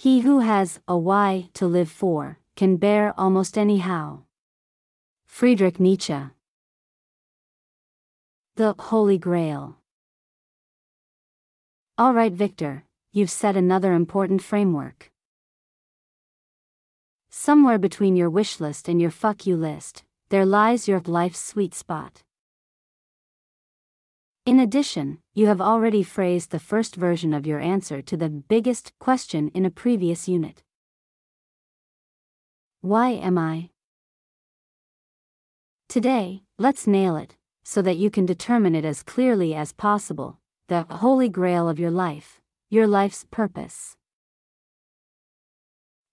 He who has a why to live for can bear almost any how. Friedrich Nietzsche. The Holy Grail. Alright, Victor, you've set another important framework. Somewhere between your wish list and your fuck you list, there lies your life's sweet spot. In addition, you have already phrased the first version of your answer to the biggest question in a previous unit. Why am I? Today, let's nail it, so that you can determine it as clearly as possible the holy grail of your life, your life's purpose.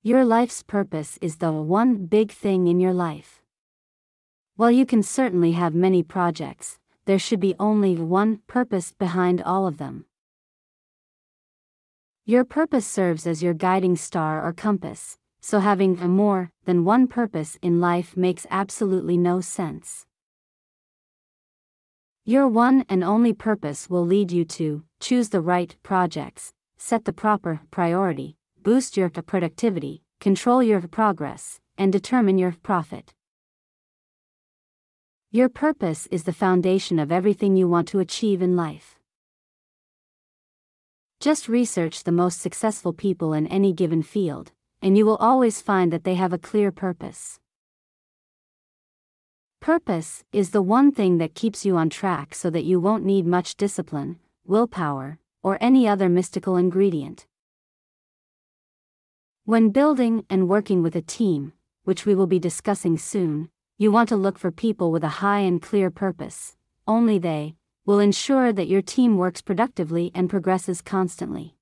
Your life's purpose is the one big thing in your life. While you can certainly have many projects, there should be only one purpose behind all of them. Your purpose serves as your guiding star or compass, so having a more than one purpose in life makes absolutely no sense. Your one and only purpose will lead you to choose the right projects, set the proper priority, boost your productivity, control your progress, and determine your profit. Your purpose is the foundation of everything you want to achieve in life. Just research the most successful people in any given field, and you will always find that they have a clear purpose. Purpose is the one thing that keeps you on track so that you won't need much discipline, willpower, or any other mystical ingredient. When building and working with a team, which we will be discussing soon, you want to look for people with a high and clear purpose. Only they will ensure that your team works productively and progresses constantly.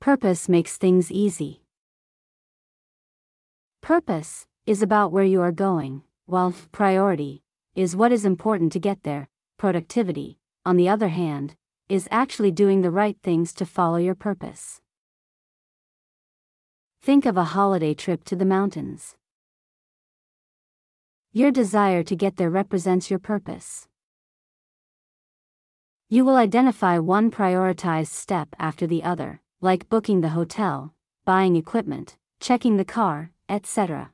Purpose makes things easy. Purpose is about where you are going, while priority is what is important to get there. Productivity, on the other hand, is actually doing the right things to follow your purpose. Think of a holiday trip to the mountains. Your desire to get there represents your purpose. You will identify one prioritized step after the other, like booking the hotel, buying equipment, checking the car, etc.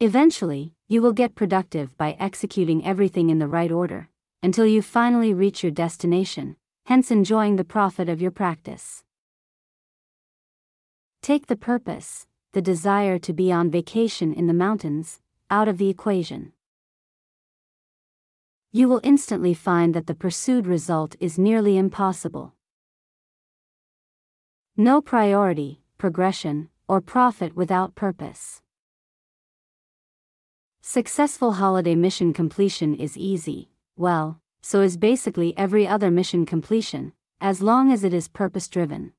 Eventually, you will get productive by executing everything in the right order, until you finally reach your destination, hence enjoying the profit of your practice. Take the purpose, the desire to be on vacation in the mountains, out of the equation. You will instantly find that the pursued result is nearly impossible. No priority, progression, or profit without purpose. Successful holiday mission completion is easy, well, so is basically every other mission completion, as long as it is purpose driven.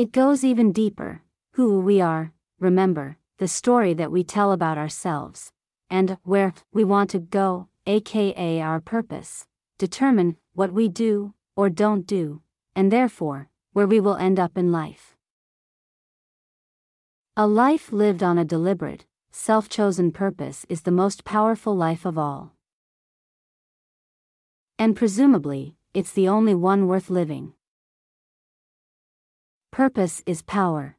It goes even deeper who we are, remember, the story that we tell about ourselves, and where we want to go, aka our purpose, determine what we do or don't do, and therefore, where we will end up in life. A life lived on a deliberate, self chosen purpose is the most powerful life of all. And presumably, it's the only one worth living. Purpose is power.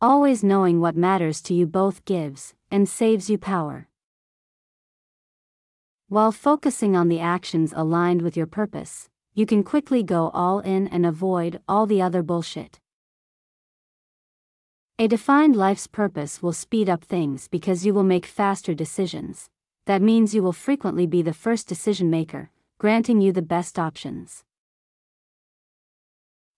Always knowing what matters to you both gives and saves you power. While focusing on the actions aligned with your purpose, you can quickly go all in and avoid all the other bullshit. A defined life's purpose will speed up things because you will make faster decisions. That means you will frequently be the first decision maker, granting you the best options.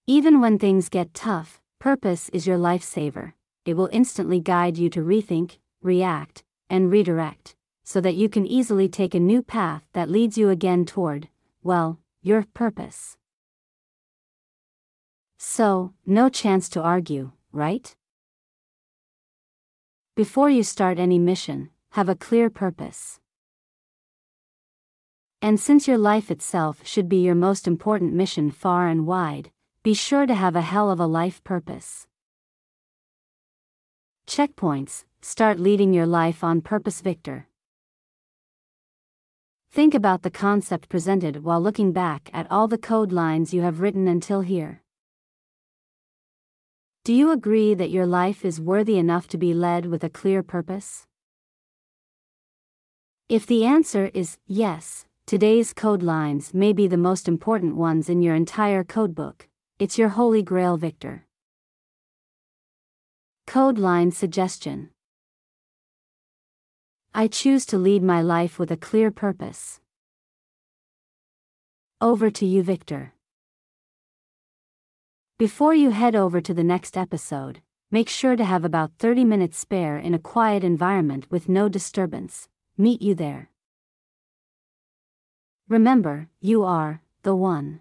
Even when things get tough, purpose is your lifesaver. It will instantly guide you to rethink, react, and redirect, so that you can easily take a new path that leads you again toward, well, your purpose. So, no chance to argue, right? Before you start any mission, have a clear purpose. And since your life itself should be your most important mission far and wide, be sure to have a hell of a life purpose. Checkpoints Start leading your life on purpose, Victor. Think about the concept presented while looking back at all the code lines you have written until here. Do you agree that your life is worthy enough to be led with a clear purpose? If the answer is yes, today's code lines may be the most important ones in your entire codebook. It's your holy grail victor. Code line suggestion I choose to lead my life with a clear purpose. Over to you, Victor. Before you head over to the next episode, make sure to have about 30 minutes spare in a quiet environment with no disturbance. Meet you there. Remember, you are the one.